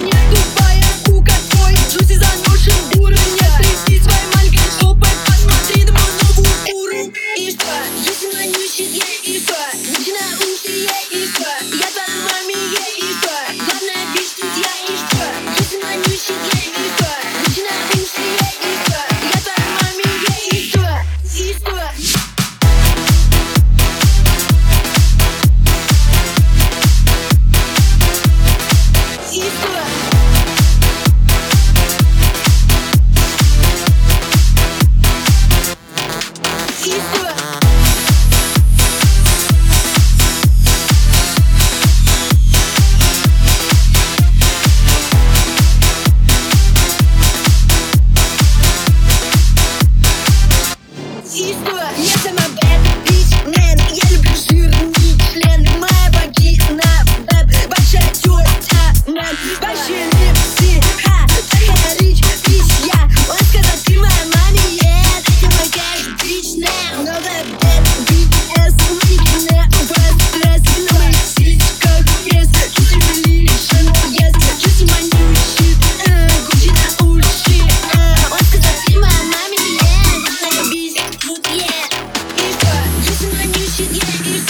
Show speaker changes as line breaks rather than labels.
нет, нет, yeah.